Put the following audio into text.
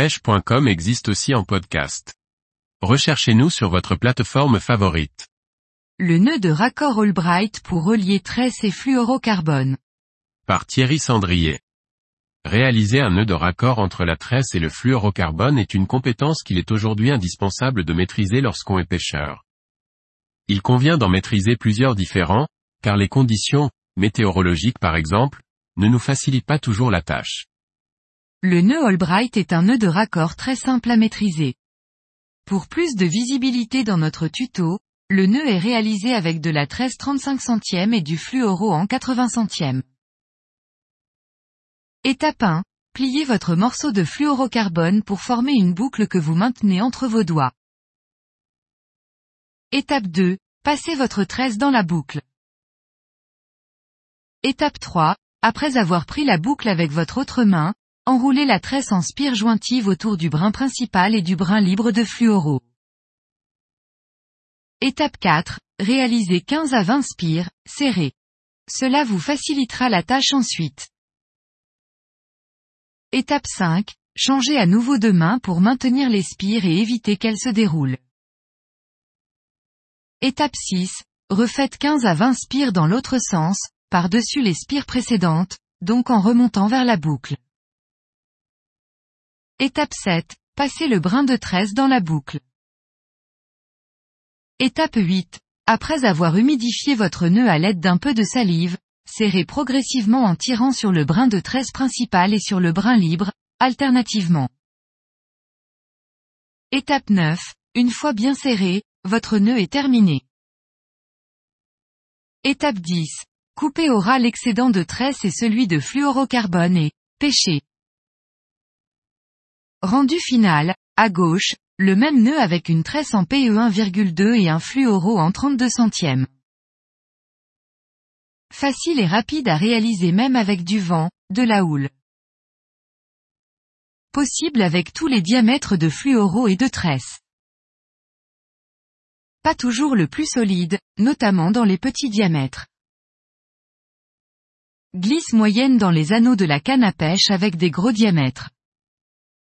pêche.com existe aussi en podcast. Recherchez-nous sur votre plateforme favorite. Le nœud de raccord Albright pour relier tresse et fluorocarbone. Par Thierry Sandrier. Réaliser un nœud de raccord entre la tresse et le fluorocarbone est une compétence qu'il est aujourd'hui indispensable de maîtriser lorsqu'on est pêcheur. Il convient d'en maîtriser plusieurs différents, car les conditions, météorologiques par exemple, ne nous facilitent pas toujours la tâche. Le nœud Albright est un nœud de raccord très simple à maîtriser. Pour plus de visibilité dans notre tuto, le nœud est réalisé avec de la tresse 35 centièmes et du fluoro en 80 centièmes. Étape 1. Pliez votre morceau de fluorocarbone pour former une boucle que vous maintenez entre vos doigts. Étape 2. Passez votre tresse dans la boucle. Étape 3. Après avoir pris la boucle avec votre autre main, enroulez la tresse en spire jointive autour du brin principal et du brin libre de fluoro. Étape 4. Réalisez 15 à 20 spires, serrés. Cela vous facilitera la tâche ensuite. Étape 5. Changez à nouveau de main pour maintenir les spires et éviter qu'elles se déroulent. Étape 6. Refaites 15 à 20 spires dans l'autre sens, par-dessus les spires précédentes, donc en remontant vers la boucle. Étape 7. Passez le brin de tresse dans la boucle. Étape 8. Après avoir humidifié votre nœud à l'aide d'un peu de salive, serrez progressivement en tirant sur le brin de tresse principal et sur le brin libre, alternativement. Étape 9. Une fois bien serré, votre nœud est terminé. Étape 10. Coupez au ras l'excédent de tresse et celui de fluorocarbone et, pêchez. Rendu final, à gauche, le même nœud avec une tresse en PE 1,2 et un fluoro en 32 centièmes. Facile et rapide à réaliser même avec du vent, de la houle. Possible avec tous les diamètres de fluoro et de tresse. Pas toujours le plus solide, notamment dans les petits diamètres. Glisse moyenne dans les anneaux de la canne à pêche avec des gros diamètres.